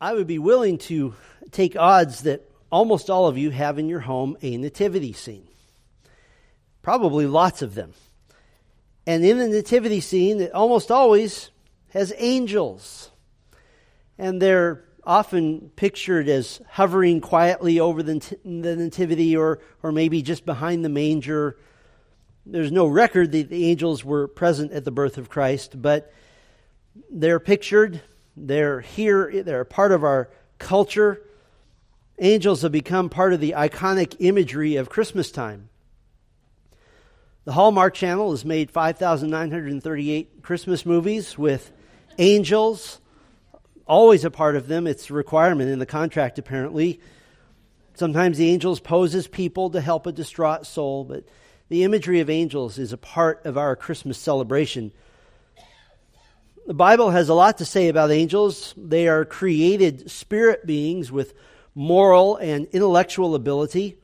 I would be willing to take odds that almost all of you have in your home a nativity scene. Probably lots of them. And in the nativity scene, it almost always has angels. And they're often pictured as hovering quietly over the, the nativity or, or maybe just behind the manger. There's no record that the angels were present at the birth of Christ, but they're pictured they're here, they're part of our culture. Angels have become part of the iconic imagery of Christmas time. The Hallmark Channel has made 5,938 Christmas movies with angels always a part of them. It's a requirement in the contract, apparently. Sometimes the angels pose as people to help a distraught soul, but the imagery of angels is a part of our Christmas celebration. The Bible has a lot to say about angels. They are created spirit beings with moral and intellectual ability.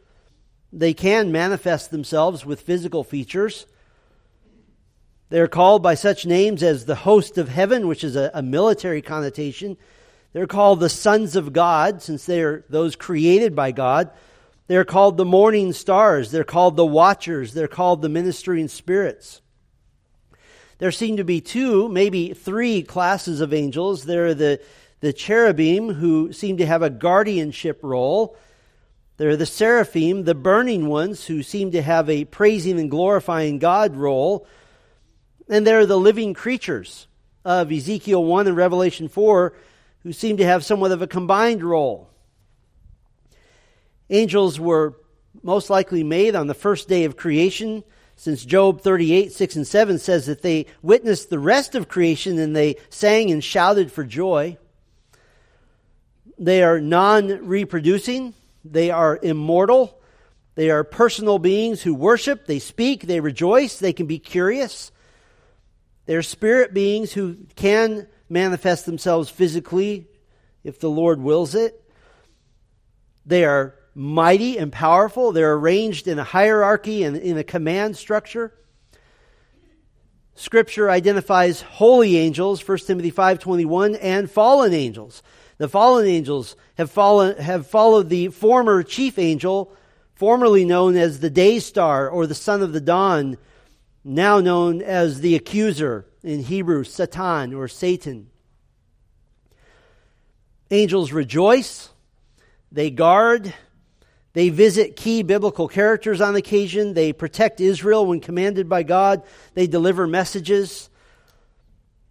They can manifest themselves with physical features. They are called by such names as the host of heaven, which is a, a military connotation. They're called the sons of God, since they are those created by God. They're called the morning stars. They're called the watchers. They're called the ministering spirits. There seem to be two, maybe three classes of angels. There are the, the cherubim, who seem to have a guardianship role. There are the seraphim, the burning ones, who seem to have a praising and glorifying God role. And there are the living creatures of Ezekiel 1 and Revelation 4, who seem to have somewhat of a combined role. Angels were most likely made on the first day of creation since Job 38, 6 and 7 says that they witnessed the rest of creation and they sang and shouted for joy. They are non reproducing, they are immortal, they are personal beings who worship, they speak, they rejoice, they can be curious. They're spirit beings who can manifest themselves physically if the Lord wills it. They are mighty and powerful. They're arranged in a hierarchy and in a command structure. Scripture identifies holy angels, 1 Timothy 5:21, and fallen angels. The fallen angels have fallen have followed the former chief angel, formerly known as the day star or the son of the dawn, now known as the accuser in Hebrew, Satan or Satan. Angels rejoice, they guard, they visit key biblical characters on occasion. They protect Israel when commanded by God. They deliver messages.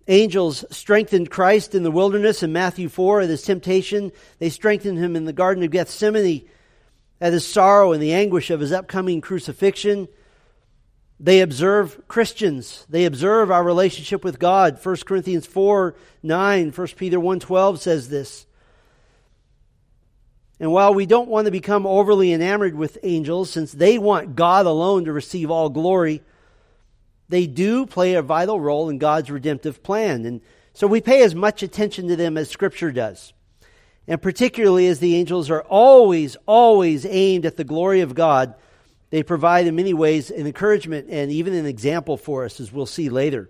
Angels strengthened Christ in the wilderness in Matthew 4 at his temptation. They strengthened him in the Garden of Gethsemane at his sorrow and the anguish of his upcoming crucifixion. They observe Christians. They observe our relationship with God. 1 Corinthians 4 9, 1 Peter 1 12 says this. And while we don't want to become overly enamored with angels, since they want God alone to receive all glory, they do play a vital role in God's redemptive plan. And so we pay as much attention to them as Scripture does. And particularly as the angels are always, always aimed at the glory of God, they provide in many ways an encouragement and even an example for us, as we'll see later.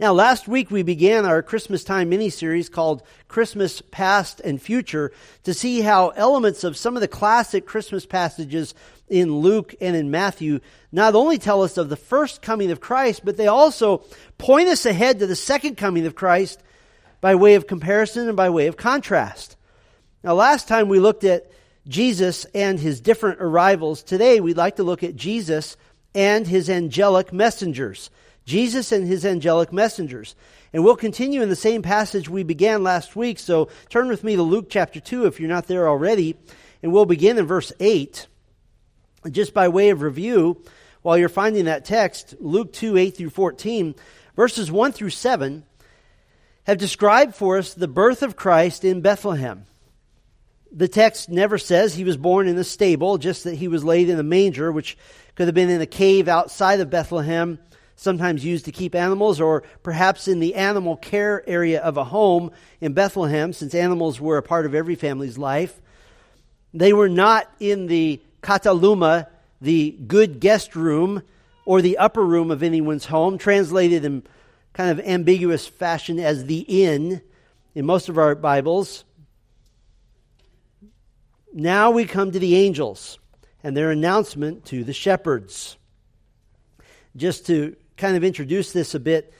Now, last week we began our Christmas time mini series called Christmas Past and Future to see how elements of some of the classic Christmas passages in Luke and in Matthew not only tell us of the first coming of Christ, but they also point us ahead to the second coming of Christ by way of comparison and by way of contrast. Now, last time we looked at Jesus and his different arrivals. Today we'd like to look at Jesus and his angelic messengers. Jesus and his angelic messengers. And we'll continue in the same passage we began last week. So turn with me to Luke chapter 2 if you're not there already. And we'll begin in verse 8. Just by way of review, while you're finding that text, Luke 2 8 through 14, verses 1 through 7 have described for us the birth of Christ in Bethlehem. The text never says he was born in a stable, just that he was laid in a manger, which could have been in a cave outside of Bethlehem sometimes used to keep animals, or perhaps in the animal care area of a home in Bethlehem, since animals were a part of every family's life. They were not in the kataluma, the good guest room, or the upper room of anyone's home, translated in kind of ambiguous fashion as the inn. in most of our Bibles. Now we come to the angels and their announcement to the shepherds. Just to kind of introduce this a bit,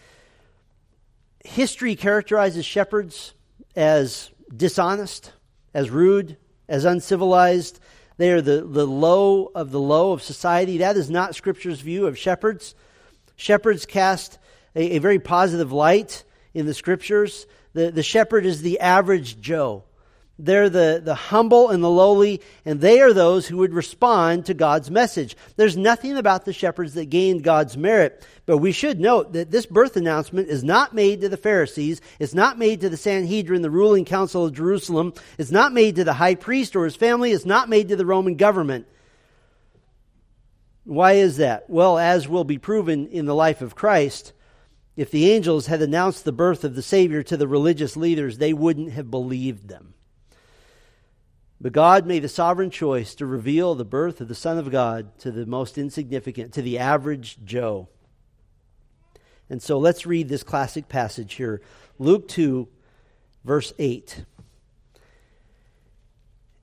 history characterizes shepherds as dishonest, as rude, as uncivilized. They are the, the low of the low of society. That is not Scripture's view of shepherds. Shepherds cast a, a very positive light in the Scriptures. The, the shepherd is the average Joe. They're the, the humble and the lowly, and they are those who would respond to God's message. There's nothing about the shepherds that gained God's merit, but we should note that this birth announcement is not made to the Pharisees, it's not made to the Sanhedrin, the ruling council of Jerusalem, it's not made to the high priest or his family, it's not made to the Roman government. Why is that? Well, as will be proven in the life of Christ, if the angels had announced the birth of the Savior to the religious leaders, they wouldn't have believed them. But God made a sovereign choice to reveal the birth of the Son of God to the most insignificant, to the average Joe. And so let's read this classic passage here Luke 2, verse 8.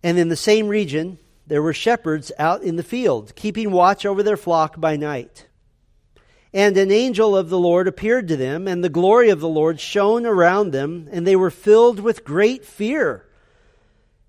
And in the same region, there were shepherds out in the field, keeping watch over their flock by night. And an angel of the Lord appeared to them, and the glory of the Lord shone around them, and they were filled with great fear.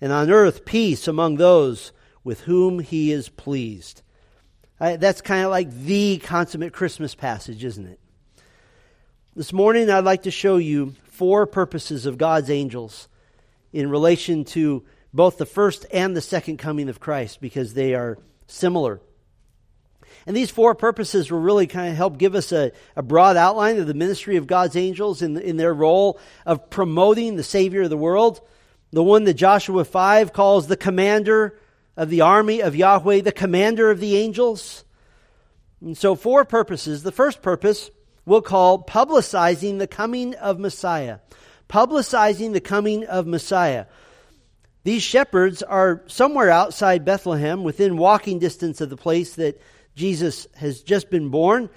and on earth peace among those with whom he is pleased. I, that's kind of like the consummate Christmas passage, isn't it? This morning, I'd like to show you four purposes of God's angels in relation to both the first and the second coming of Christ because they are similar. And these four purposes will really kind of help give us a, a broad outline of the ministry of God's angels in, in their role of promoting the Savior of the world the one that Joshua 5 calls the commander of the army of Yahweh, the commander of the angels. And so, four purposes. The first purpose we'll call publicizing the coming of Messiah. Publicizing the coming of Messiah. These shepherds are somewhere outside Bethlehem, within walking distance of the place that Jesus has just been born.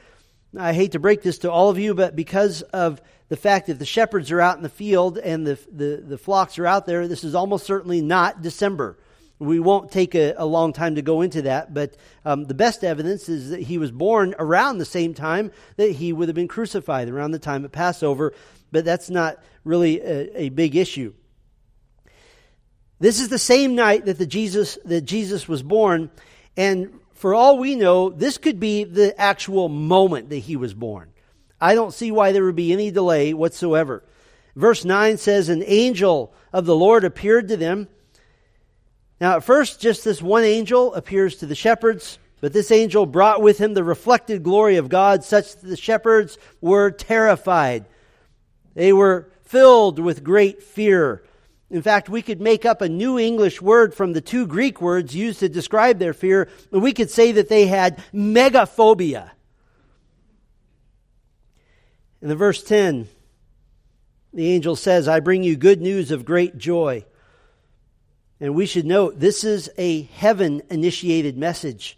I hate to break this to all of you, but because of the fact that the shepherds are out in the field and the, the, the flocks are out there, this is almost certainly not December. We won't take a, a long time to go into that, but um, the best evidence is that he was born around the same time that he would have been crucified, around the time of Passover, but that's not really a, a big issue. This is the same night that the Jesus that Jesus was born, and for all we know, this could be the actual moment that he was born. I don't see why there would be any delay whatsoever. Verse 9 says, An angel of the Lord appeared to them. Now, at first, just this one angel appears to the shepherds, but this angel brought with him the reflected glory of God, such that the shepherds were terrified. They were filled with great fear. In fact, we could make up a new English word from the two Greek words used to describe their fear, and we could say that they had megaphobia. In the verse 10, the angel says, I bring you good news of great joy. And we should note this is a heaven initiated message.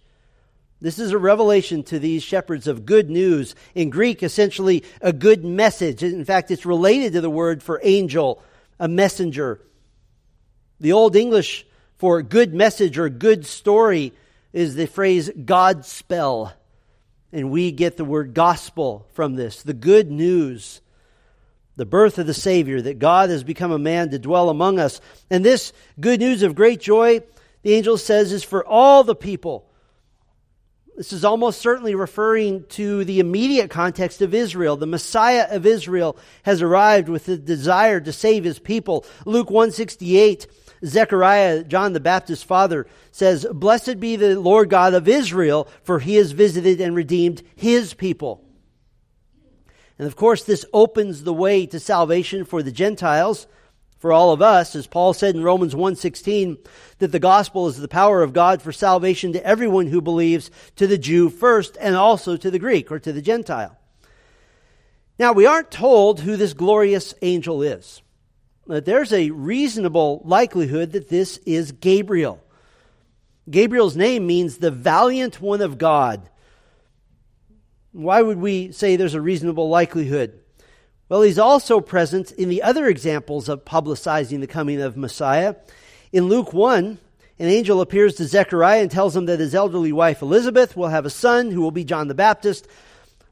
This is a revelation to these shepherds of good news. In Greek, essentially a good message. In fact, it's related to the word for angel, a messenger. The Old English for good message or good story is the phrase God spell. And we get the word gospel from this the good news, the birth of the Savior, that God has become a man to dwell among us. And this good news of great joy, the angel says, is for all the people. This is almost certainly referring to the immediate context of Israel. The Messiah of Israel has arrived with the desire to save his people. Luke 168 Zechariah, John the Baptist's father, says, Blessed be the Lord God of Israel, for he has visited and redeemed his people. And of course, this opens the way to salvation for the Gentiles, for all of us, as Paul said in Romans 1:16, that the gospel is the power of God for salvation to everyone who believes, to the Jew first and also to the Greek or to the Gentile. Now, we aren't told who this glorious angel is. But there's a reasonable likelihood that this is Gabriel. Gabriel's name means the valiant one of God. Why would we say there's a reasonable likelihood? Well, he's also present in the other examples of publicizing the coming of Messiah. In Luke 1, an angel appears to Zechariah and tells him that his elderly wife Elizabeth will have a son who will be John the Baptist.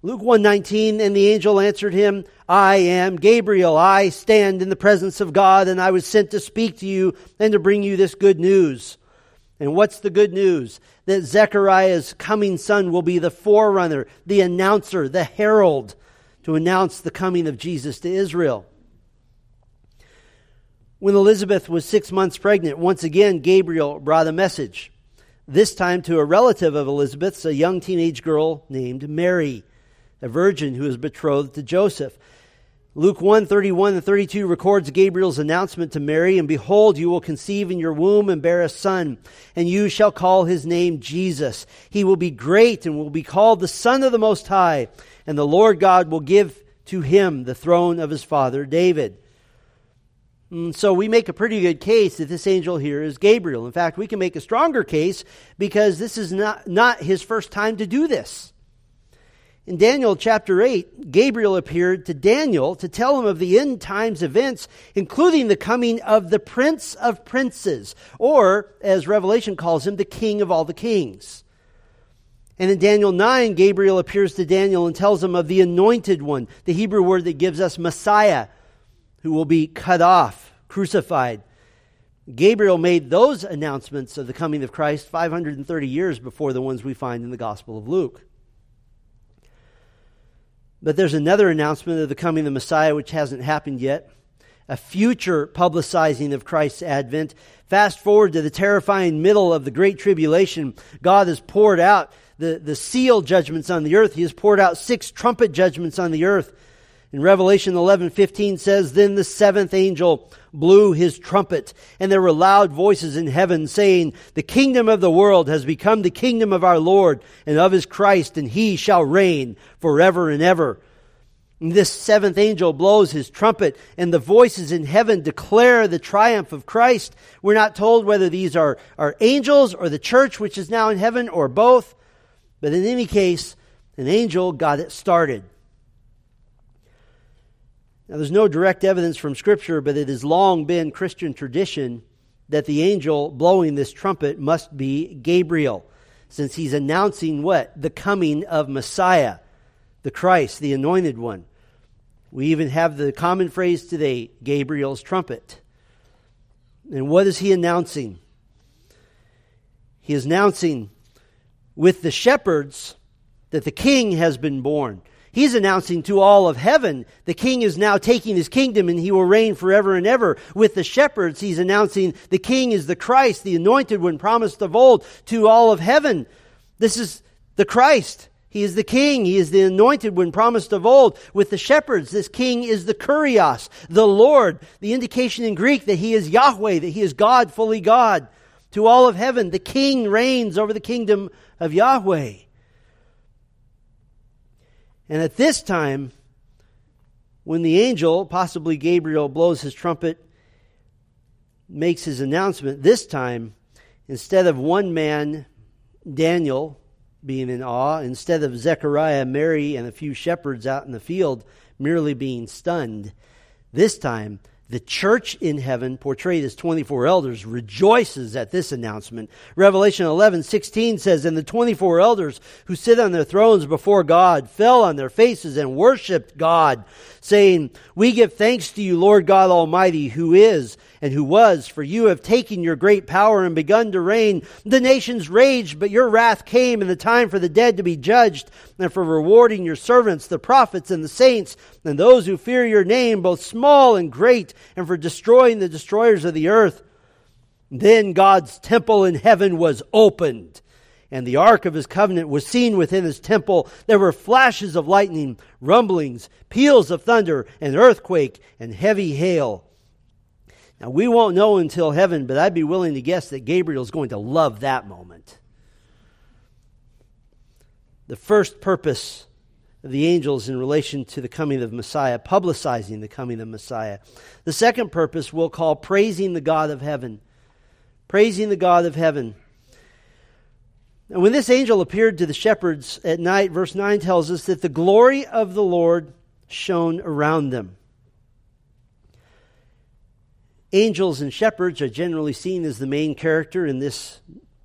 Luke 1:19 and the angel answered him, I am Gabriel. I stand in the presence of God and I was sent to speak to you and to bring you this good news. And what's the good news? That Zechariah's coming son will be the forerunner, the announcer, the herald to announce the coming of Jesus to Israel. When Elizabeth was six months pregnant, once again Gabriel brought a message, this time to a relative of Elizabeth's, a young teenage girl named Mary, a virgin who was betrothed to Joseph. Luke 1 31 and 32 records Gabriel's announcement to Mary, and behold, you will conceive in your womb and bear a son, and you shall call his name Jesus. He will be great and will be called the Son of the Most High, and the Lord God will give to him the throne of his father David. And so we make a pretty good case that this angel here is Gabriel. In fact, we can make a stronger case because this is not, not his first time to do this. In Daniel chapter 8, Gabriel appeared to Daniel to tell him of the end times events, including the coming of the Prince of Princes, or, as Revelation calls him, the King of all the kings. And in Daniel 9, Gabriel appears to Daniel and tells him of the anointed one, the Hebrew word that gives us Messiah, who will be cut off, crucified. Gabriel made those announcements of the coming of Christ 530 years before the ones we find in the Gospel of Luke. But there's another announcement of the coming of the Messiah which hasn't happened yet. A future publicizing of Christ's advent. Fast forward to the terrifying middle of the Great Tribulation. God has poured out the, the seal judgments on the earth. He has poured out six trumpet judgments on the earth. In Revelation 11:15 says, "Then the seventh angel blew his trumpet, and there were loud voices in heaven saying, The kingdom of the world has become the kingdom of our Lord and of his Christ, and he shall reign forever and ever." And this seventh angel blows his trumpet, and the voices in heaven declare the triumph of Christ. We're not told whether these are, are angels or the church, which is now in heaven, or both. But in any case, an angel got it started. Now, there's no direct evidence from Scripture, but it has long been Christian tradition that the angel blowing this trumpet must be Gabriel, since he's announcing what? The coming of Messiah, the Christ, the anointed one. We even have the common phrase today, Gabriel's trumpet. And what is he announcing? He is announcing with the shepherds that the king has been born. He's announcing to all of heaven, the king is now taking his kingdom and he will reign forever and ever. With the shepherds, he's announcing the king is the Christ, the anointed one promised of old to all of heaven. This is the Christ. He is the king. He is the anointed one promised of old. With the shepherds, this king is the kurios, the Lord. The indication in Greek that he is Yahweh, that he is God, fully God. To all of heaven, the king reigns over the kingdom of Yahweh. And at this time, when the angel, possibly Gabriel, blows his trumpet, makes his announcement, this time, instead of one man, Daniel, being in awe, instead of Zechariah, Mary, and a few shepherds out in the field merely being stunned, this time the church in heaven, portrayed as 24 elders, rejoices at this announcement. Revelation 11, 16 says, And the 24 elders who sit on their thrones before God fell on their faces and worshiped God, saying, We give thanks to you, Lord God Almighty, who is and who was, for you have taken your great power and begun to reign. The nations raged, but your wrath came, and the time for the dead to be judged, and for rewarding your servants, the prophets and the saints, and those who fear your name, both small and great, and for destroying the destroyers of the earth. Then God's temple in heaven was opened and the ark of his covenant was seen within his temple. There were flashes of lightning, rumblings, peals of thunder, an earthquake, and heavy hail. Now, we won't know until heaven, but I'd be willing to guess that Gabriel is going to love that moment. The first purpose the angels in relation to the coming of Messiah, publicizing the coming of Messiah. The second purpose we'll call praising the God of heaven. Praising the God of heaven. And when this angel appeared to the shepherds at night, verse 9 tells us that the glory of the Lord shone around them. Angels and shepherds are generally seen as the main character in this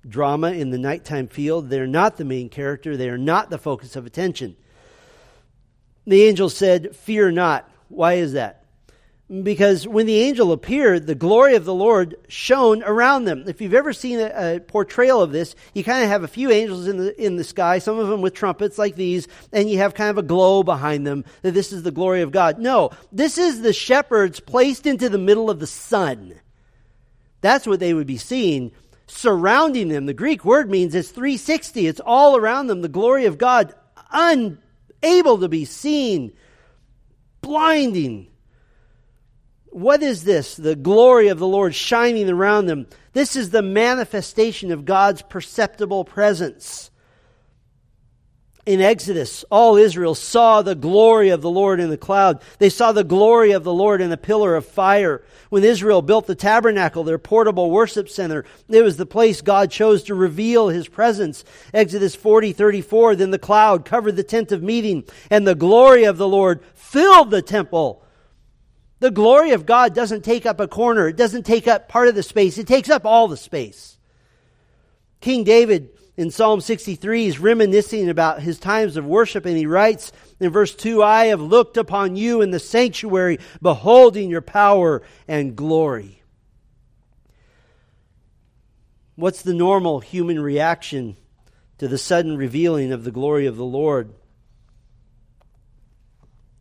drama in the nighttime field. They're not the main character, they are not the focus of attention. The angel said, Fear not. Why is that? because when the angel appeared, the glory of the Lord shone around them. If you've ever seen a, a portrayal of this, you kind of have a few angels in the, in the sky, some of them with trumpets like these, and you have kind of a glow behind them that this is the glory of God. No, this is the shepherds placed into the middle of the sun. That's what they would be seeing surrounding them. The Greek word means it's 360. It's all around them. The glory of God, unable to be seen, blinding what is this? The glory of the Lord shining around them. This is the manifestation of God's perceptible presence. In Exodus, all Israel saw the glory of the Lord in the cloud. They saw the glory of the Lord in a pillar of fire. When Israel built the tabernacle, their portable worship center, it was the place God chose to reveal his presence. Exodus 40, 34, then the cloud covered the tent of meeting, and the glory of the Lord filled the temple. The glory of God doesn't take up a corner, it doesn't take up part of the space, it takes up all the space. King David in Psalm 63 is reminiscing about his times of worship, and he writes in verse 2 I have looked upon you in the sanctuary, beholding your power and glory. What's the normal human reaction to the sudden revealing of the glory of the Lord?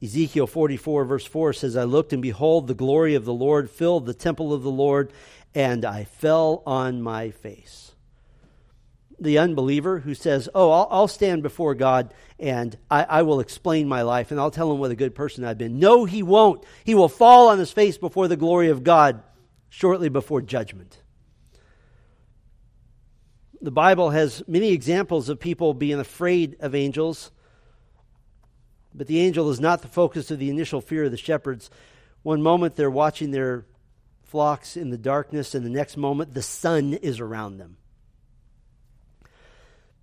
Ezekiel 44, verse 4 says, I looked and behold, the glory of the Lord filled the temple of the Lord, and I fell on my face. The unbeliever who says, Oh, I'll, I'll stand before God and I, I will explain my life and I'll tell him what a good person I've been. No, he won't. He will fall on his face before the glory of God shortly before judgment. The Bible has many examples of people being afraid of angels but the angel is not the focus of the initial fear of the shepherds. One moment they're watching their flocks in the darkness, and the next moment the sun is around them.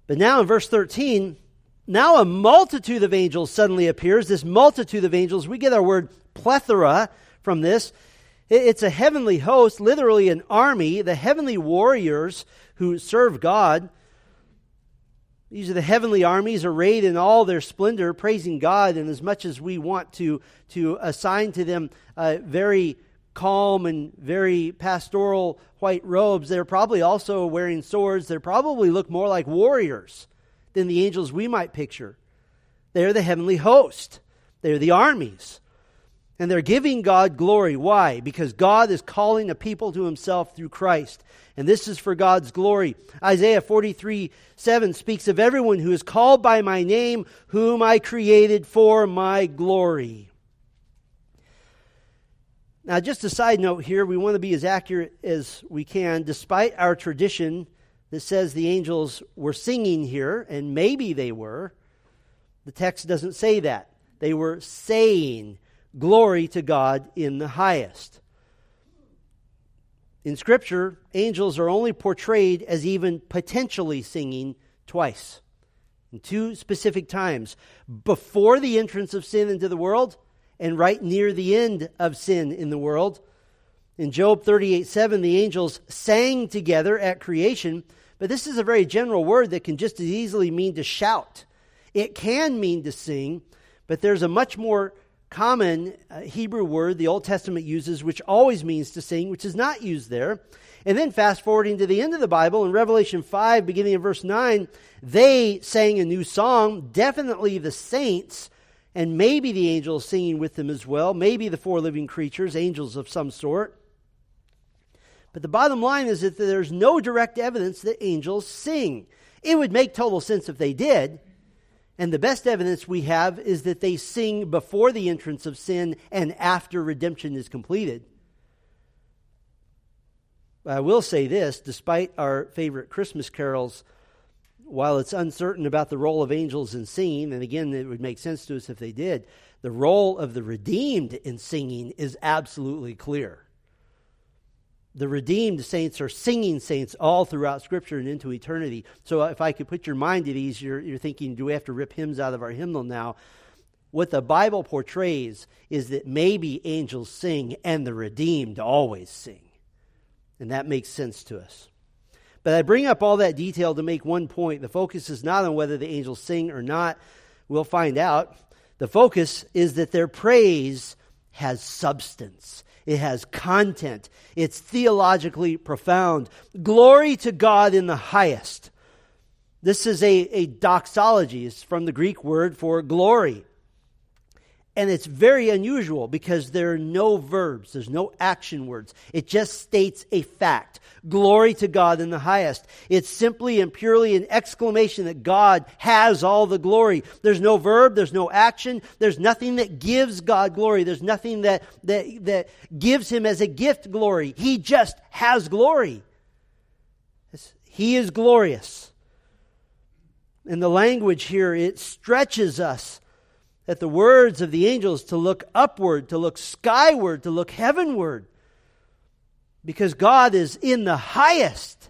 But now in verse 13, now a multitude of angels suddenly appears. This multitude of angels, we get our word plethora from this. It's a heavenly host, literally an army, the heavenly warriors who serve God. These are the heavenly armies arrayed in all their splendor, praising God. And as much as we want to, to assign to them uh, very calm and very pastoral white robes, they're probably also wearing swords. They probably look more like warriors than the angels we might picture. They're the heavenly host, they're the armies. And they're giving God glory. Why? Because God is calling a people to himself through Christ. And this is for God's glory. Isaiah 43 7 speaks of everyone who is called by my name, whom I created for my glory. Now, just a side note here, we want to be as accurate as we can, despite our tradition that says the angels were singing here, and maybe they were. The text doesn't say that. They were saying, Glory to God in the highest. In Scripture, angels are only portrayed as even potentially singing twice, in two specific times before the entrance of sin into the world and right near the end of sin in the world. In Job 38 7, the angels sang together at creation, but this is a very general word that can just as easily mean to shout. It can mean to sing, but there's a much more common uh, Hebrew word the Old Testament uses, which always means to sing, which is not used there. And then fast forwarding to the end of the Bible in Revelation 5, beginning in verse 9, they sang a new song, definitely the saints, and maybe the angels singing with them as well, maybe the four living creatures, angels of some sort. But the bottom line is that there's no direct evidence that angels sing. It would make total sense if they did. And the best evidence we have is that they sing before the entrance of sin and after redemption is completed. I will say this despite our favorite Christmas carols, while it's uncertain about the role of angels in singing, and again, it would make sense to us if they did, the role of the redeemed in singing is absolutely clear the redeemed saints are singing saints all throughout Scripture and into eternity. So, if I could put your mind at ease, you're, you're thinking, do we have to rip hymns out of our hymnal now? What the Bible portrays is that maybe angels sing and the redeemed always sing. And that makes sense to us. But I bring up all that detail to make one point. The focus is not on whether the angels sing or not. We'll find out. The focus is that their praise has substance. It has content. It's theologically profound. Glory to God in the highest. This is a, a doxology. It's from the Greek word for glory. And it's very unusual because there are no verbs, there's no action words. It just states a fact. Glory to God in the highest. It's simply and purely an exclamation that God has all the glory. There's no verb, there's no action, there's nothing that gives God glory. There's nothing that, that, that gives him as a gift glory. He just has glory. He is glorious. And the language here, it stretches us that the words of the angels to look upward, to look skyward, to look heavenward, because God is in the highest.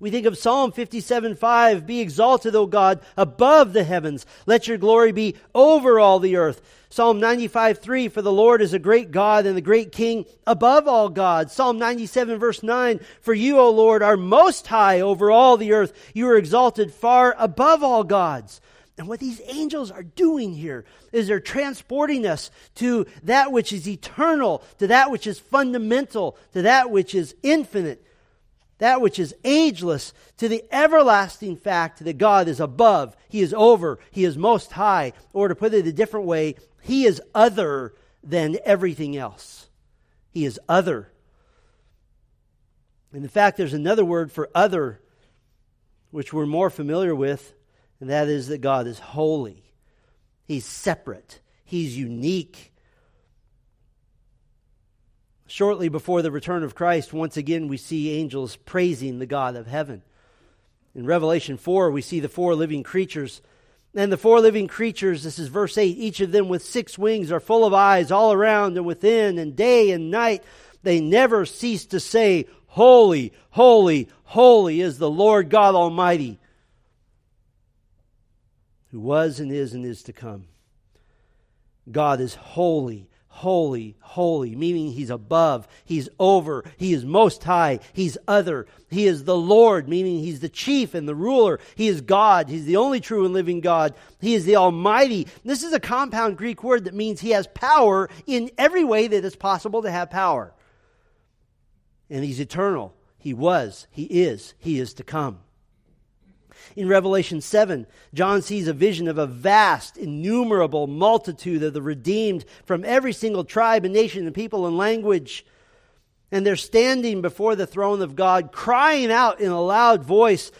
We think of Psalm 57 5, Be exalted, O God, above the heavens. Let your glory be over all the earth. Psalm 95 3, For the Lord is a great God and the great King above all gods. Psalm 97 verse 9, For you, O Lord, are most high over all the earth. You are exalted far above all gods. And what these angels are doing here is they're transporting us to that which is eternal, to that which is fundamental, to that which is infinite, that which is ageless, to the everlasting fact that God is above, He is over, He is most high, or to put it a different way, He is other than everything else. He is other. And in fact, there's another word for other, which we're more familiar with and that is that God is holy, He's separate, He's unique. Shortly before the return of Christ, once again we see angels praising the God of heaven. In Revelation 4, we see the four living creatures. And the four living creatures, this is verse 8, each of them with six wings are full of eyes all around and within, and day and night they never cease to say, Holy, holy, holy is the Lord God Almighty who was and is and is to come. God is holy, holy, holy, meaning He's above, He's over, He is most high, He's other. He is the Lord, meaning He's the chief and the ruler. He is God, He's the only true and living God. He is the Almighty. This is a compound Greek word that means He has power in every way that it's possible to have power. And He's eternal. He was, He is, He is to come. In Revelation 7, John sees a vision of a vast, innumerable multitude of the redeemed from every single tribe and nation and people and language. And they're standing before the throne of God, crying out in a loud voice,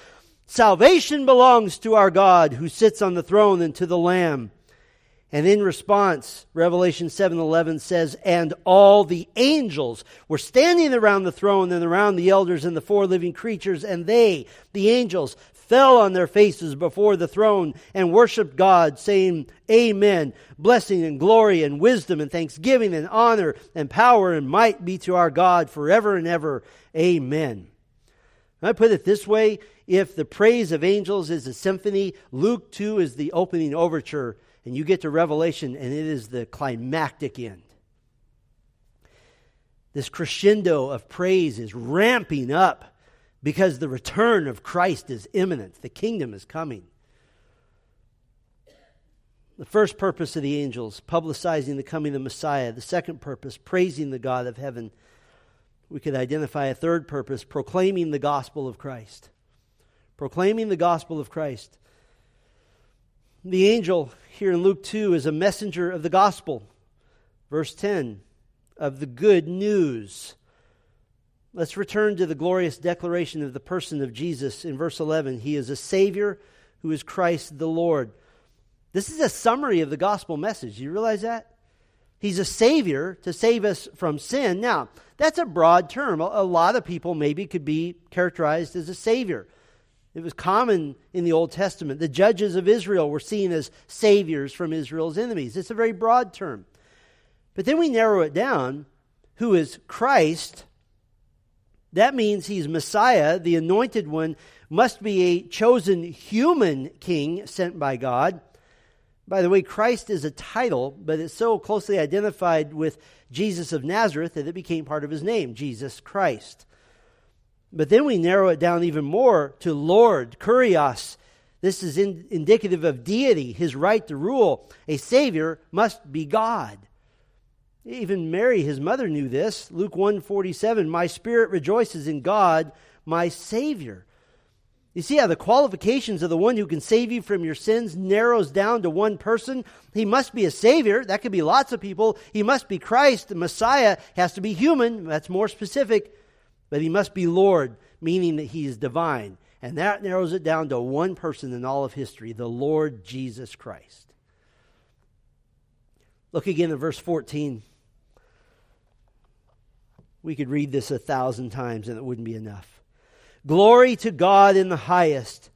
Salvation belongs to our God who sits on the throne and to the Lamb. And in response, Revelation 7:11 says, "And all the angels were standing around the throne and around the elders and the four living creatures, and they, the angels, fell on their faces before the throne and worshiped God, saying, Amen. Blessing and glory and wisdom and thanksgiving and honor and power and might be to our God forever and ever. Amen. I put it this way if the praise of angels is a symphony, Luke 2 is the opening overture, and you get to Revelation, and it is the climactic end. This crescendo of praise is ramping up because the return of Christ is imminent. The kingdom is coming. The first purpose of the angels, publicizing the coming of the Messiah. The second purpose, praising the God of heaven. We could identify a third purpose, proclaiming the gospel of Christ. Proclaiming the gospel of Christ. The angel here in Luke 2 is a messenger of the gospel. Verse 10 of the good news let's return to the glorious declaration of the person of Jesus in verse 11. He is a Savior who is Christ the Lord. This is a summary of the gospel message. You realize that? He's a Savior to save us from sin. Now, that's a broad term. A lot of people maybe could be characterized as a Savior. It was common in the Old Testament. The judges of Israel were seen as saviors from Israel's enemies. It's a very broad term. But then we narrow it down who is Christ. That means he's Messiah, the anointed one, must be a chosen human king sent by God. By the way, Christ is a title, but it's so closely identified with Jesus of Nazareth that it became part of his name, Jesus Christ. But then we narrow it down even more to Lord, Kurios. This is in, indicative of deity, his right to rule. A Savior must be God. Even Mary, his mother, knew this. Luke 147 My spirit rejoices in God, my Savior. You see how the qualifications of the one who can save you from your sins narrows down to one person? He must be a Savior. That could be lots of people. He must be Christ. The Messiah has to be human. That's more specific. But he must be Lord, meaning that he is divine. And that narrows it down to one person in all of history the Lord Jesus Christ. Look again at verse 14. We could read this a thousand times and it wouldn't be enough. Glory to God in the highest,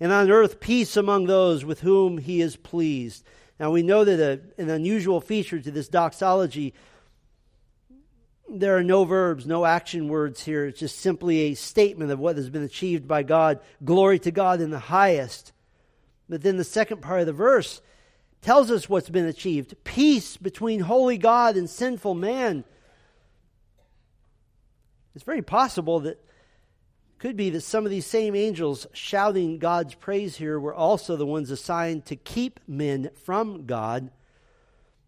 and on earth peace among those with whom he is pleased. Now we know that a, an unusual feature to this doxology, there are no verbs, no action words here. It's just simply a statement of what has been achieved by God. Glory to God in the highest. But then the second part of the verse tells us what's been achieved peace between holy God and sinful man. It's very possible that could be that some of these same angels shouting God's praise here were also the ones assigned to keep men from God.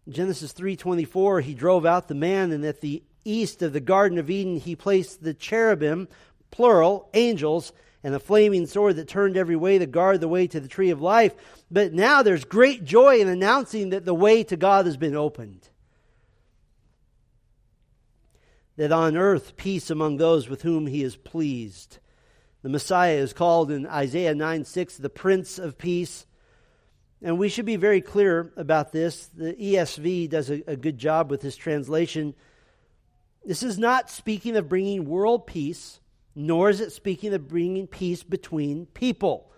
In Genesis 3:24 he drove out the man and at the east of the garden of Eden he placed the cherubim plural angels and the flaming sword that turned every way to guard the way to the tree of life. But now there's great joy in announcing that the way to God has been opened. That on earth peace among those with whom he is pleased. The Messiah is called in Isaiah 9 6 the Prince of Peace. And we should be very clear about this. The ESV does a, a good job with this translation. This is not speaking of bringing world peace, nor is it speaking of bringing peace between people.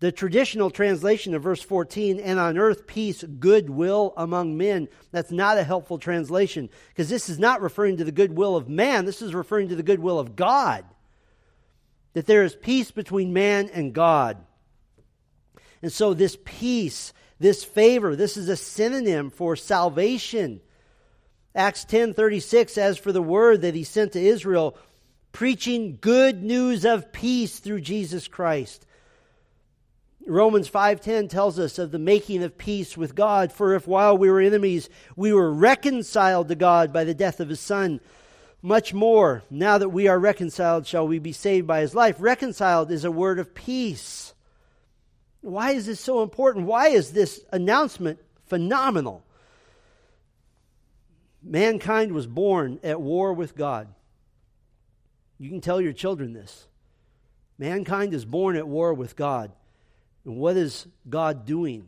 The traditional translation of verse 14, and on earth peace, goodwill among men, that's not a helpful translation because this is not referring to the goodwill of man, this is referring to the goodwill of God that there is peace between man and God. And so, this peace, this favor, this is a synonym for salvation. Acts 10:36 as for the word that he sent to Israel preaching good news of peace through Jesus Christ. Romans 5:10 tells us of the making of peace with God for if while we were enemies we were reconciled to God by the death of his son much more, now that we are reconciled, shall we be saved by his life. Reconciled is a word of peace. Why is this so important? Why is this announcement phenomenal? Mankind was born at war with God. You can tell your children this. Mankind is born at war with God. What is God doing?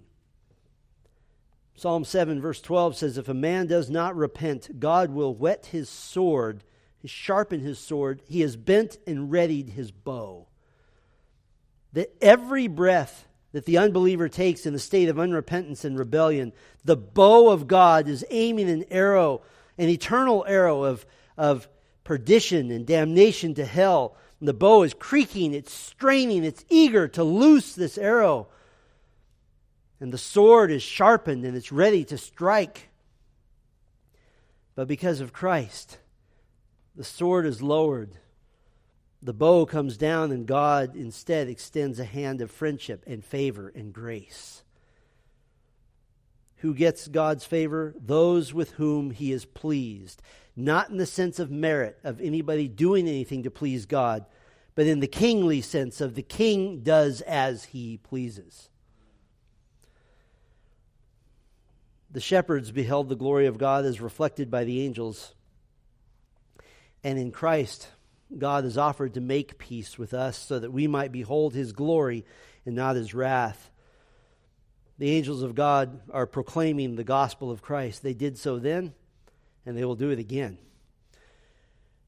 Psalm 7, verse 12 says, If a man does not repent, God will whet his sword, sharpen his sword. He has bent and readied his bow. That every breath that the unbeliever takes in the state of unrepentance and rebellion, the bow of God is aiming an arrow, an eternal arrow of, of perdition and damnation to hell. And the bow is creaking, it's straining, it's eager to loose this arrow and the sword is sharpened and it's ready to strike. But because of Christ, the sword is lowered. The bow comes down, and God instead extends a hand of friendship and favor and grace. Who gets God's favor? Those with whom he is pleased. Not in the sense of merit of anybody doing anything to please God, but in the kingly sense of the king does as he pleases. The shepherds beheld the glory of God as reflected by the angels. And in Christ, God has offered to make peace with us so that we might behold his glory and not his wrath. The angels of God are proclaiming the gospel of Christ. They did so then, and they will do it again.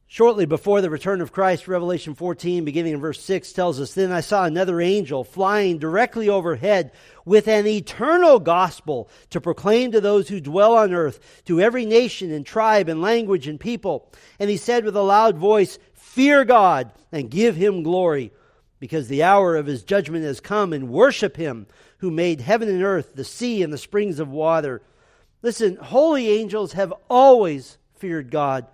Shortly before the return of Christ, Revelation 14, beginning in verse 6, tells us Then I saw another angel flying directly overhead with an eternal gospel to proclaim to those who dwell on earth, to every nation and tribe and language and people. And he said with a loud voice, Fear God and give him glory, because the hour of his judgment has come, and worship him who made heaven and earth, the sea, and the springs of water. Listen, holy angels have always feared God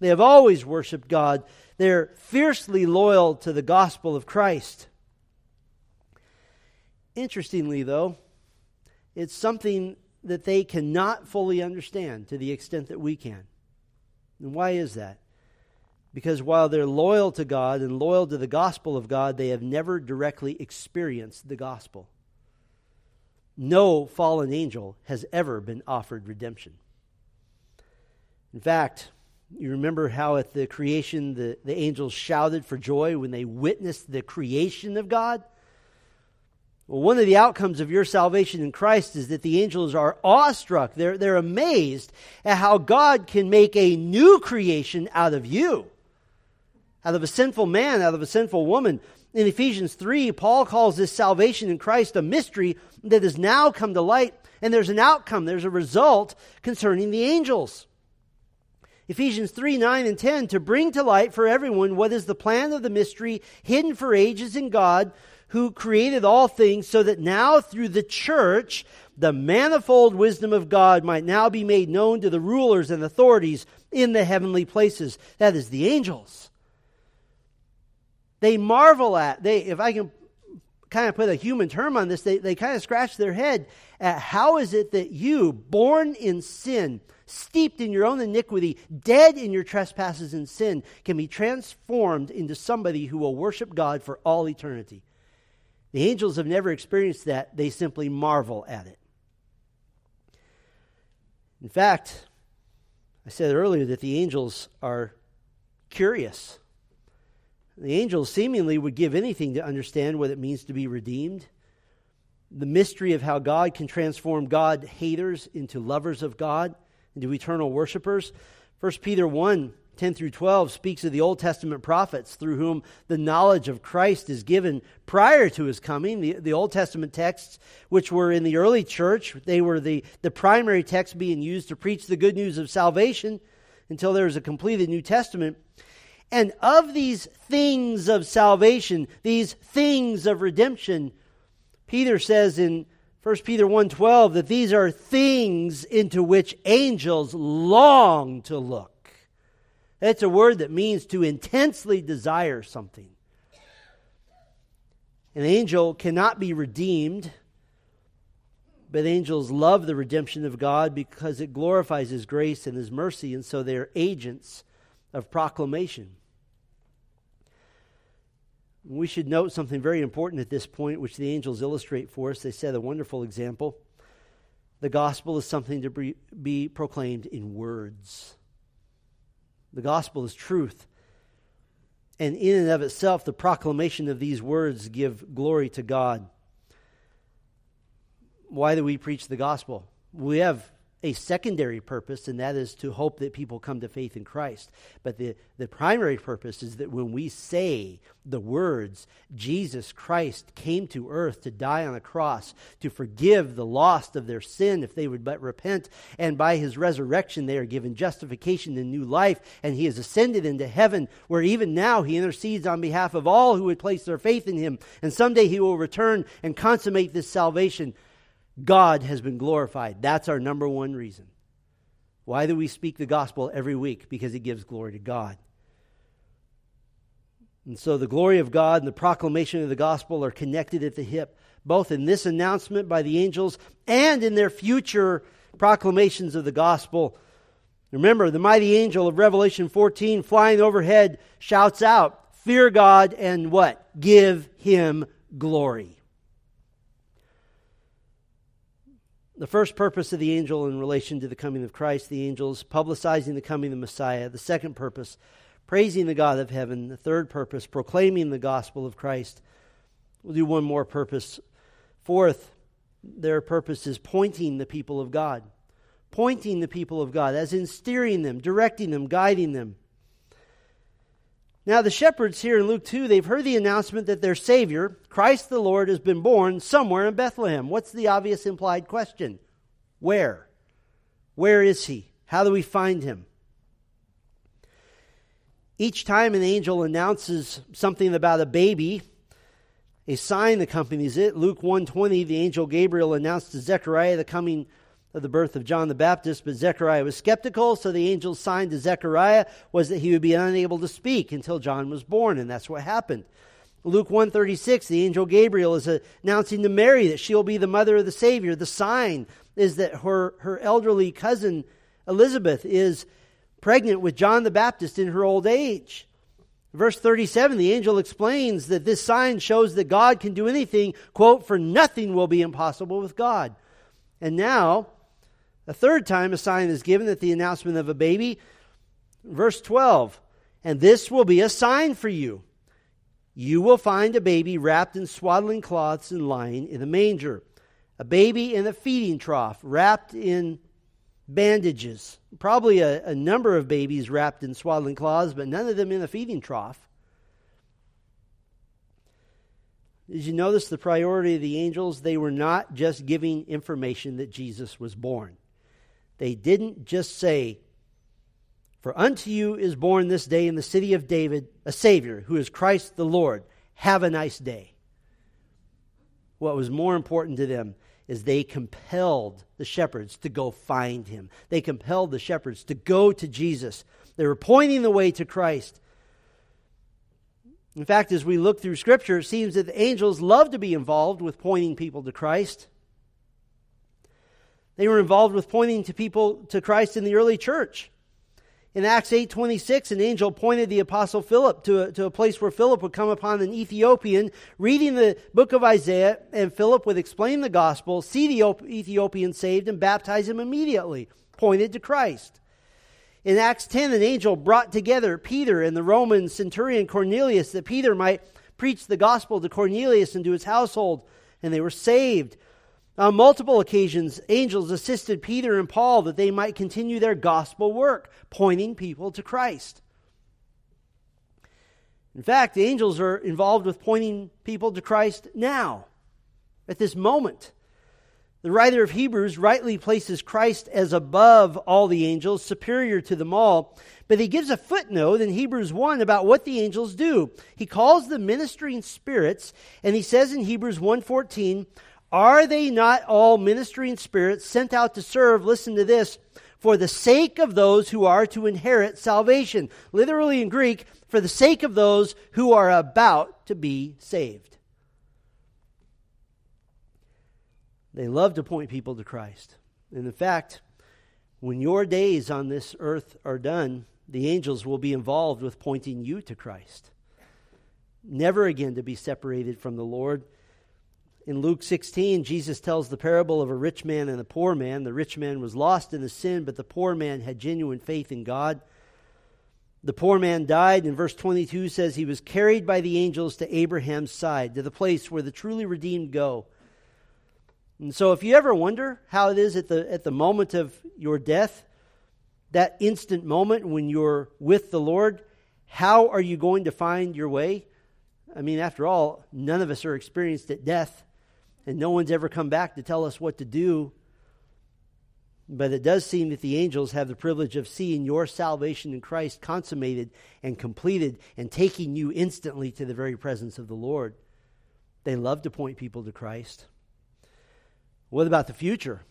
they have always worshiped God. They're fiercely loyal to the gospel of Christ. Interestingly, though, it's something that they cannot fully understand to the extent that we can. And why is that? Because while they're loyal to God and loyal to the gospel of God, they have never directly experienced the gospel. No fallen angel has ever been offered redemption. In fact, you remember how at the creation the, the angels shouted for joy when they witnessed the creation of God? Well, one of the outcomes of your salvation in Christ is that the angels are awestruck. They're, they're amazed at how God can make a new creation out of you, out of a sinful man, out of a sinful woman. In Ephesians 3, Paul calls this salvation in Christ a mystery that has now come to light, and there's an outcome, there's a result concerning the angels. Ephesians 3 9 and 10 to bring to light for everyone what is the plan of the mystery hidden for ages in God who created all things so that now through the church the manifold wisdom of God might now be made known to the rulers and authorities in the heavenly places that is the angels they marvel at they if i can kind of put a human term on this they, they kind of scratch their head at how is it that you born in sin steeped in your own iniquity, dead in your trespasses and sin, can be transformed into somebody who will worship God for all eternity. The angels have never experienced that, they simply marvel at it. In fact, I said earlier that the angels are curious. The angels seemingly would give anything to understand what it means to be redeemed. The mystery of how God can transform God haters into lovers of God into eternal worshipers. 1 Peter 1 10 through 12 speaks of the Old Testament prophets through whom the knowledge of Christ is given prior to his coming. The, the Old Testament texts, which were in the early church, they were the, the primary text being used to preach the good news of salvation until there was a completed New Testament. And of these things of salvation, these things of redemption, Peter says in 1 Peter 1:12 that these are things into which angels long to look. That's a word that means to intensely desire something. An angel cannot be redeemed, but angels love the redemption of God because it glorifies his grace and his mercy and so they're agents of proclamation. We should note something very important at this point, which the angels illustrate for us. They set a wonderful example. The gospel is something to be, proclaimed in words. The gospel is truth. And in and of itself, the proclamation of these words give glory to God. Why do we preach the gospel? We have a secondary purpose, and that is to hope that people come to faith in Christ. But the, the primary purpose is that when we say the words, Jesus Christ came to earth to die on a cross, to forgive the lost of their sin if they would but repent, and by his resurrection they are given justification and new life, and he has ascended into heaven, where even now he intercedes on behalf of all who would place their faith in him, and someday he will return and consummate this salvation. God has been glorified. That's our number one reason. Why do we speak the gospel every week? Because it gives glory to God. And so the glory of God and the proclamation of the gospel are connected at the hip, both in this announcement by the angels and in their future proclamations of the gospel. Remember, the mighty angel of Revelation 14 flying overhead shouts out, Fear God and what? Give him glory. The first purpose of the angel in relation to the coming of Christ, the angels publicizing the coming of the Messiah. The second purpose, praising the God of heaven. The third purpose, proclaiming the gospel of Christ. We'll do one more purpose. Fourth, their purpose is pointing the people of God. Pointing the people of God, as in steering them, directing them, guiding them. Now, the shepherds here in Luke 2, they've heard the announcement that their Savior, Christ the Lord, has been born somewhere in Bethlehem. What's the obvious implied question? Where? Where is he? How do we find him? Each time an angel announces something about a baby, a sign accompanies it. Luke 120, the angel Gabriel announced to Zechariah the coming of the birth of John the Baptist, but Zechariah was skeptical, so the angel's sign to Zechariah was that he would be unable to speak until John was born, and that's what happened. Luke 136, the angel Gabriel is announcing to Mary that she'll be the mother of the Savior. The sign is that her, her elderly cousin Elizabeth is pregnant with John the Baptist in her old age. Verse 37, the angel explains that this sign shows that God can do anything, quote, for nothing will be impossible with God. And now, a third time, a sign is given at the announcement of a baby. Verse 12, and this will be a sign for you. You will find a baby wrapped in swaddling cloths and lying in a manger, a baby in a feeding trough, wrapped in bandages. Probably a, a number of babies wrapped in swaddling cloths, but none of them in a feeding trough. Did you notice the priority of the angels? They were not just giving information that Jesus was born. They didn't just say, For unto you is born this day in the city of David a Savior, who is Christ the Lord. Have a nice day. What was more important to them is they compelled the shepherds to go find him. They compelled the shepherds to go to Jesus. They were pointing the way to Christ. In fact, as we look through Scripture, it seems that the angels love to be involved with pointing people to Christ. They were involved with pointing to people to Christ in the early church. In Acts 8:26, an angel pointed the apostle Philip to a, to a place where Philip would come upon an Ethiopian reading the book of Isaiah, and Philip would explain the gospel, see the Ethiopian saved, and baptize him immediately, pointed to Christ. In Acts 10, an angel brought together Peter and the Roman centurion Cornelius that Peter might preach the gospel to Cornelius and to his household, and they were saved. On multiple occasions, angels assisted Peter and Paul that they might continue their gospel work, pointing people to Christ. In fact, the angels are involved with pointing people to Christ now, at this moment. The writer of Hebrews rightly places Christ as above all the angels, superior to them all, but he gives a footnote in Hebrews 1 about what the angels do. He calls them ministering spirits, and he says in Hebrews 1:14, are they not all ministering spirits sent out to serve, listen to this, for the sake of those who are to inherit salvation? Literally in Greek, for the sake of those who are about to be saved. They love to point people to Christ. And in fact, when your days on this earth are done, the angels will be involved with pointing you to Christ. Never again to be separated from the Lord in Luke 16, Jesus tells the parable of a rich man and a poor man. The rich man was lost in the sin, but the poor man had genuine faith in God. The poor man died, and verse 22 says he was carried by the angels to Abraham's side, to the place where the truly redeemed go. And so, if you ever wonder how it is at the, at the moment of your death, that instant moment when you're with the Lord, how are you going to find your way? I mean, after all, none of us are experienced at death and no one's ever come back to tell us what to do. But it does seem that the angels have the privilege of seeing your salvation in Christ consummated and completed and taking you instantly to the very presence of the Lord. They love to point people to Christ. What about the future?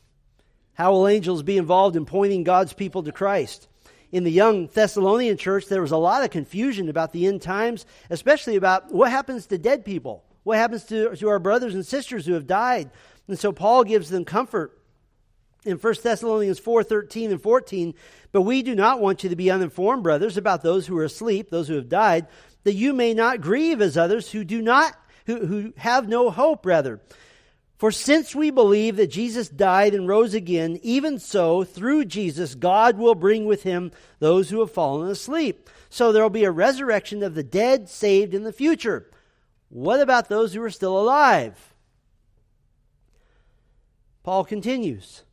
How will angels be involved in pointing God's people to Christ? In the young Thessalonian church, there was a lot of confusion about the end times, especially about what happens to dead people. What happens to, to our brothers and sisters who have died? And so Paul gives them comfort in 1 Thessalonians 4 13 and 14. But we do not want you to be uninformed, brothers, about those who are asleep, those who have died, that you may not grieve as others who do not, who, who have no hope, rather. For since we believe that Jesus died and rose again, even so, through Jesus, God will bring with him those who have fallen asleep. So there will be a resurrection of the dead saved in the future. What about those who are still alive? Paul continues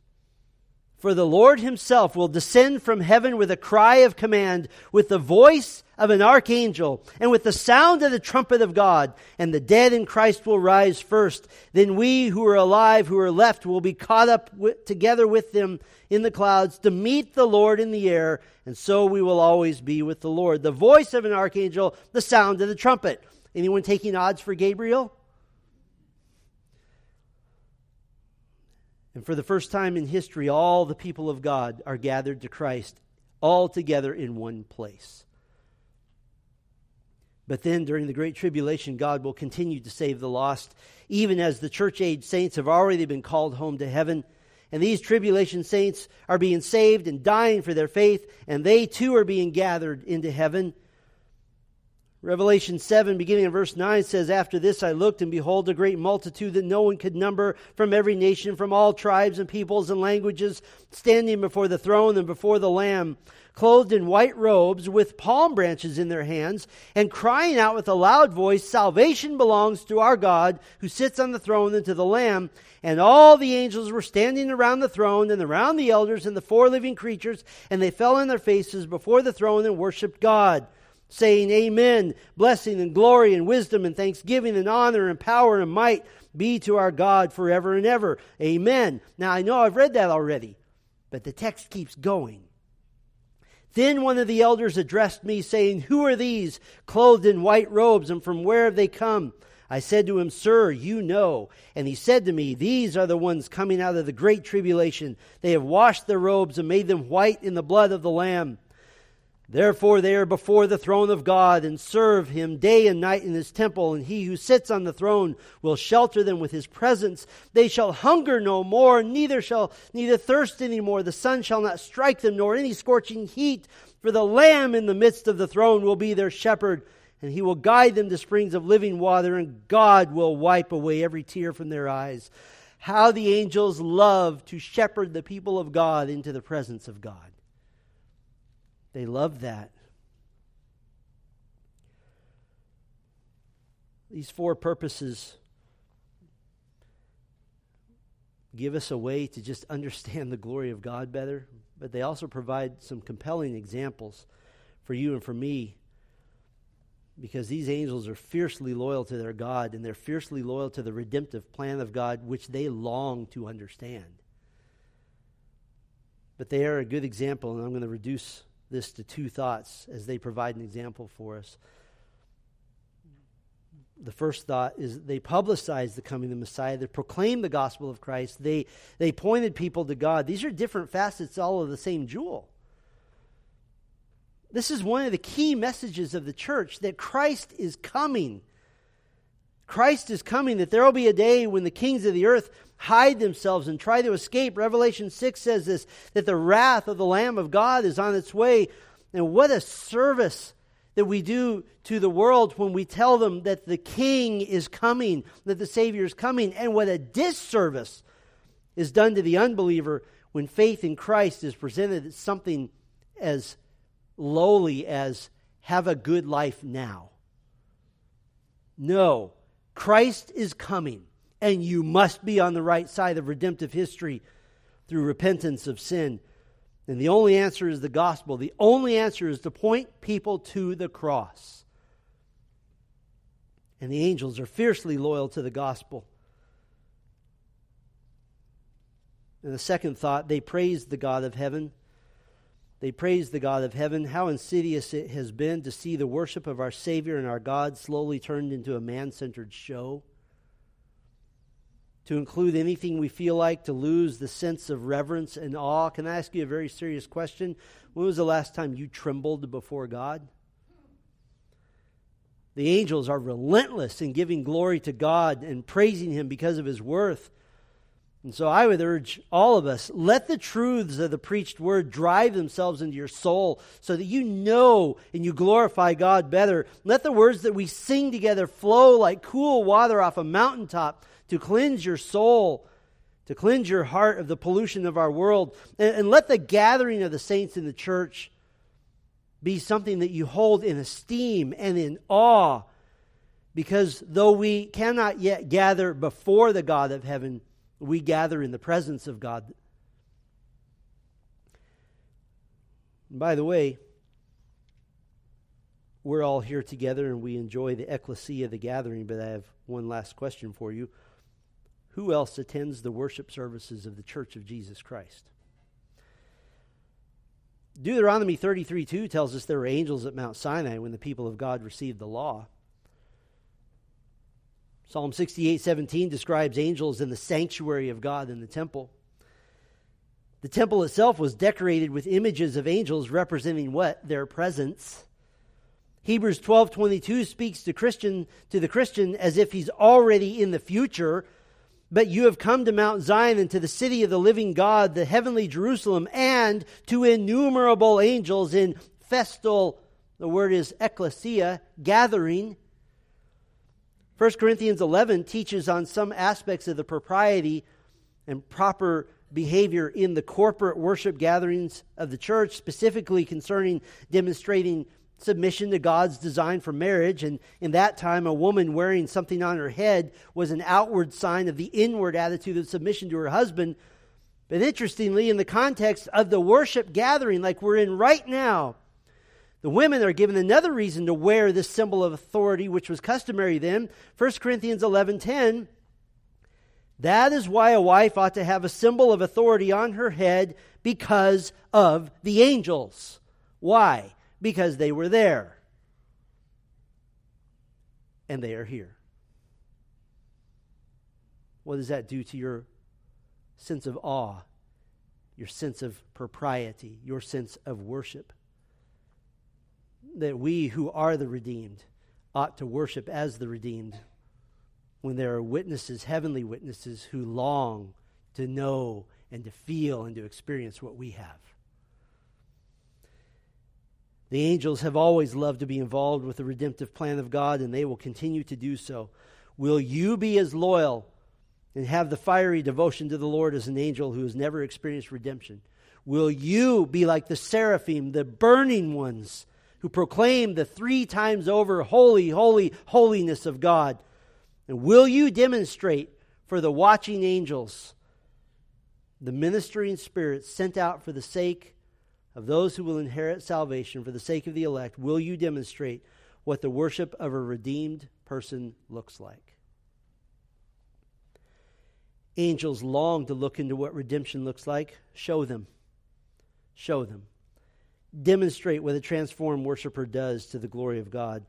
For the Lord himself will descend from heaven with a cry of command, with the voice of an archangel, and with the sound of the trumpet of God, and the dead in Christ will rise first. Then we who are alive, who are left, will be caught up with, together with them in the clouds to meet the Lord in the air, and so we will always be with the Lord. The voice of an archangel, the sound of the trumpet. Anyone taking odds for Gabriel? And for the first time in history, all the people of God are gathered to Christ, all together in one place. But then during the Great Tribulation, God will continue to save the lost, even as the church age saints have already been called home to heaven. And these tribulation saints are being saved and dying for their faith, and they too are being gathered into heaven. Revelation 7, beginning in verse 9, says, After this I looked, and behold, a great multitude that no one could number from every nation, from all tribes and peoples and languages, standing before the throne and before the Lamb, clothed in white robes, with palm branches in their hands, and crying out with a loud voice, Salvation belongs to our God, who sits on the throne, and to the Lamb. And all the angels were standing around the throne and around the elders and the four living creatures, and they fell on their faces before the throne and worshiped God, saying, Amen. Blessing and glory and wisdom and thanksgiving and honor and power and might be to our God forever and ever. Amen. Now I know I've read that already, but the text keeps going. Then one of the elders addressed me, saying, Who are these, clothed in white robes, and from where have they come? I said to him, Sir, you know. And he said to me, These are the ones coming out of the great tribulation. They have washed their robes and made them white in the blood of the Lamb. Therefore, they are before the throne of God and serve him day and night in his temple, and he who sits on the throne will shelter them with his presence. They shall hunger no more, neither shall neither thirst any more. The sun shall not strike them, nor any scorching heat. For the Lamb in the midst of the throne will be their shepherd and he will guide them to springs of living water, and God will wipe away every tear from their eyes. How the angels love to shepherd the people of God into the presence of God. They love that. These four purposes give us a way to just understand the glory of God better, but they also provide some compelling examples for you and for me because these angels are fiercely loyal to their God and they're fiercely loyal to the redemptive plan of God, which they long to understand. But they are a good example, and I'm going to reduce this to two thoughts as they provide an example for us. The first thought is they publicized the coming of the Messiah. They proclaimed the gospel of Christ. They, they pointed people to God. These are different facets, all of the same jewel. This is one of the key messages of the church that Christ is coming. Christ is coming, that there will be a day when the kings of the earth hide themselves and try to escape. Revelation 6 says this that the wrath of the Lamb of God is on its way. And what a service that we do to the world when we tell them that the king is coming, that the Savior is coming, and what a disservice is done to the unbeliever when faith in Christ is presented as something as lowly as have a good life now. No, Christ is coming, and you must be on the right side of redemptive history through repentance of sin. And the only answer is the gospel. The only answer is to point people to the cross. And the angels are fiercely loyal to the gospel. And the second thought, they praised the God of heaven they praised the God of heaven. How insidious it has been to see the worship of our Savior and our God slowly turned into a man centered show. To include anything we feel like, to lose the sense of reverence and awe. Can I ask you a very serious question? When was the last time you trembled before God? The angels are relentless in giving glory to God and praising Him because of His worth. And so I would urge all of us let the truths of the preached word drive themselves into your soul so that you know and you glorify God better. Let the words that we sing together flow like cool water off a mountaintop to cleanse your soul, to cleanse your heart of the pollution of our world. And, and let the gathering of the saints in the church be something that you hold in esteem and in awe. Because though we cannot yet gather before the God of heaven, we gather in the presence of God. by the way, we're all here together and we enjoy the ecclesia, of the gathering, but I have one last question for you. Who else attends the worship services of the Church of Jesus Christ? Deuteronomy 33 2 tells us there were angels at Mount Sinai when the people of God received the law. Psalm 68 17 describes angels in the sanctuary of God in the temple. The temple itself was decorated with images of angels representing what? Their presence. Hebrews 12:22 speaks to Christian to the Christian as if he's already in the future. But you have come to Mount Zion and to the city of the living God, the heavenly Jerusalem, and to innumerable angels in festal, the word is ecclesia, gathering. 1 Corinthians 11 teaches on some aspects of the propriety and proper behavior in the corporate worship gatherings of the church, specifically concerning demonstrating submission to God's design for marriage. And in that time, a woman wearing something on her head was an outward sign of the inward attitude of submission to her husband. But interestingly, in the context of the worship gathering, like we're in right now, the women are given another reason to wear this symbol of authority, which was customary then. 1 Corinthians 11:10 That is why a wife ought to have a symbol of authority on her head because of the angels. Why? Because they were there. And they are here. What does that do to your sense of awe, your sense of propriety, your sense of worship? That we who are the redeemed ought to worship as the redeemed when there are witnesses, heavenly witnesses, who long to know and to feel and to experience what we have. The angels have always loved to be involved with the redemptive plan of God, and they will continue to do so. Will you be as loyal and have the fiery devotion to the Lord as an angel who has never experienced redemption? Will you be like the seraphim, the burning ones, who proclaim the three times over holy, holy, holiness of God? And will you demonstrate for the watching angels the ministering spirits sent out for the sake of those who will inherit salvation for the sake of the elect, will you demonstrate what the worship of a redeemed person looks like? Angels long to look into what redemption looks like. Show them. Show them. Demonstrate what a transformed worshiper does to the glory of God.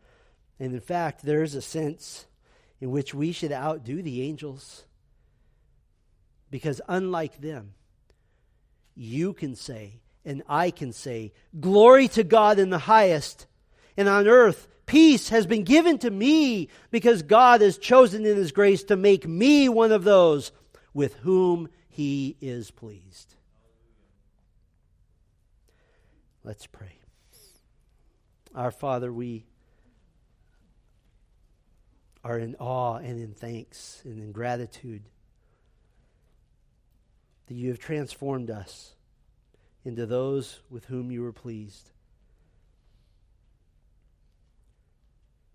And in fact, there is a sense in which we should outdo the angels. Because unlike them, you can say, and I can say, Glory to God in the highest, and on earth peace has been given to me because God has chosen in His grace to make me one of those with whom He is pleased. Let's pray. Our Father, we are in awe and in thanks and in gratitude that you have transformed us into those with whom you were pleased.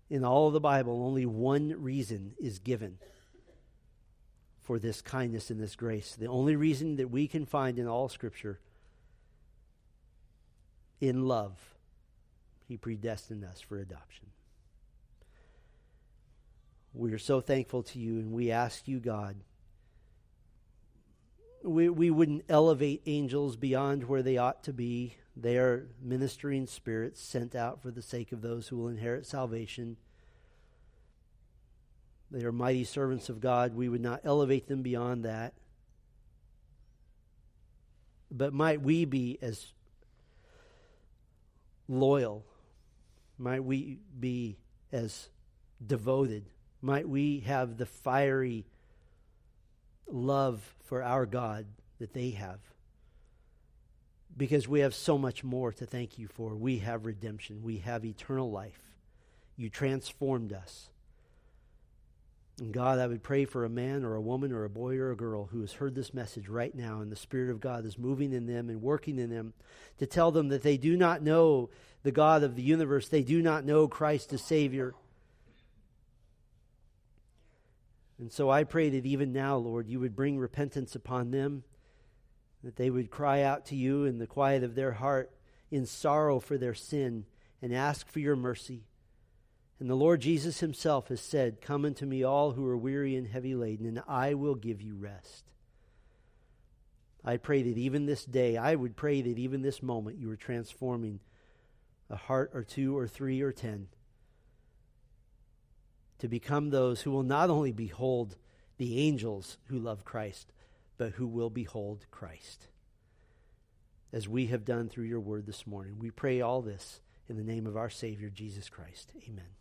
In all of the Bible, only one reason is given for this kindness and this grace. The only reason that we can find in all Scripture in love, He predestined us for adoption. We are so thankful to you, and we ask you, God, we, we wouldn't elevate angels beyond where they ought to be. They are ministering spirits sent out for the sake of those who will inherit salvation. They are mighty servants of God. We would not elevate them beyond that. But might we be as loyal? Might we be as devoted? Might we have the fiery love for our God that they have. Because we have so much more to thank you for. We have redemption, we have eternal life. You transformed us. And God, I would pray for a man or a woman or a boy or a girl who has heard this message right now, and the Spirit of God is moving in them and working in them to tell them that they do not know the God of the universe. They do not know Christ as Savior. And so I pray that even now, Lord, you would bring repentance upon them, that they would cry out to you in the quiet of their heart in sorrow for their sin and ask for your mercy. And the Lord Jesus himself has said, Come unto me, all who are weary and heavy laden, and I will give you rest. I pray that even this day, I would pray that even this moment, you are transforming a heart or two or three or ten to become those who will not only behold the angels who love Christ, but who will behold Christ. As we have done through your word this morning. We pray all this in the name of our Savior, Jesus Christ. Amen.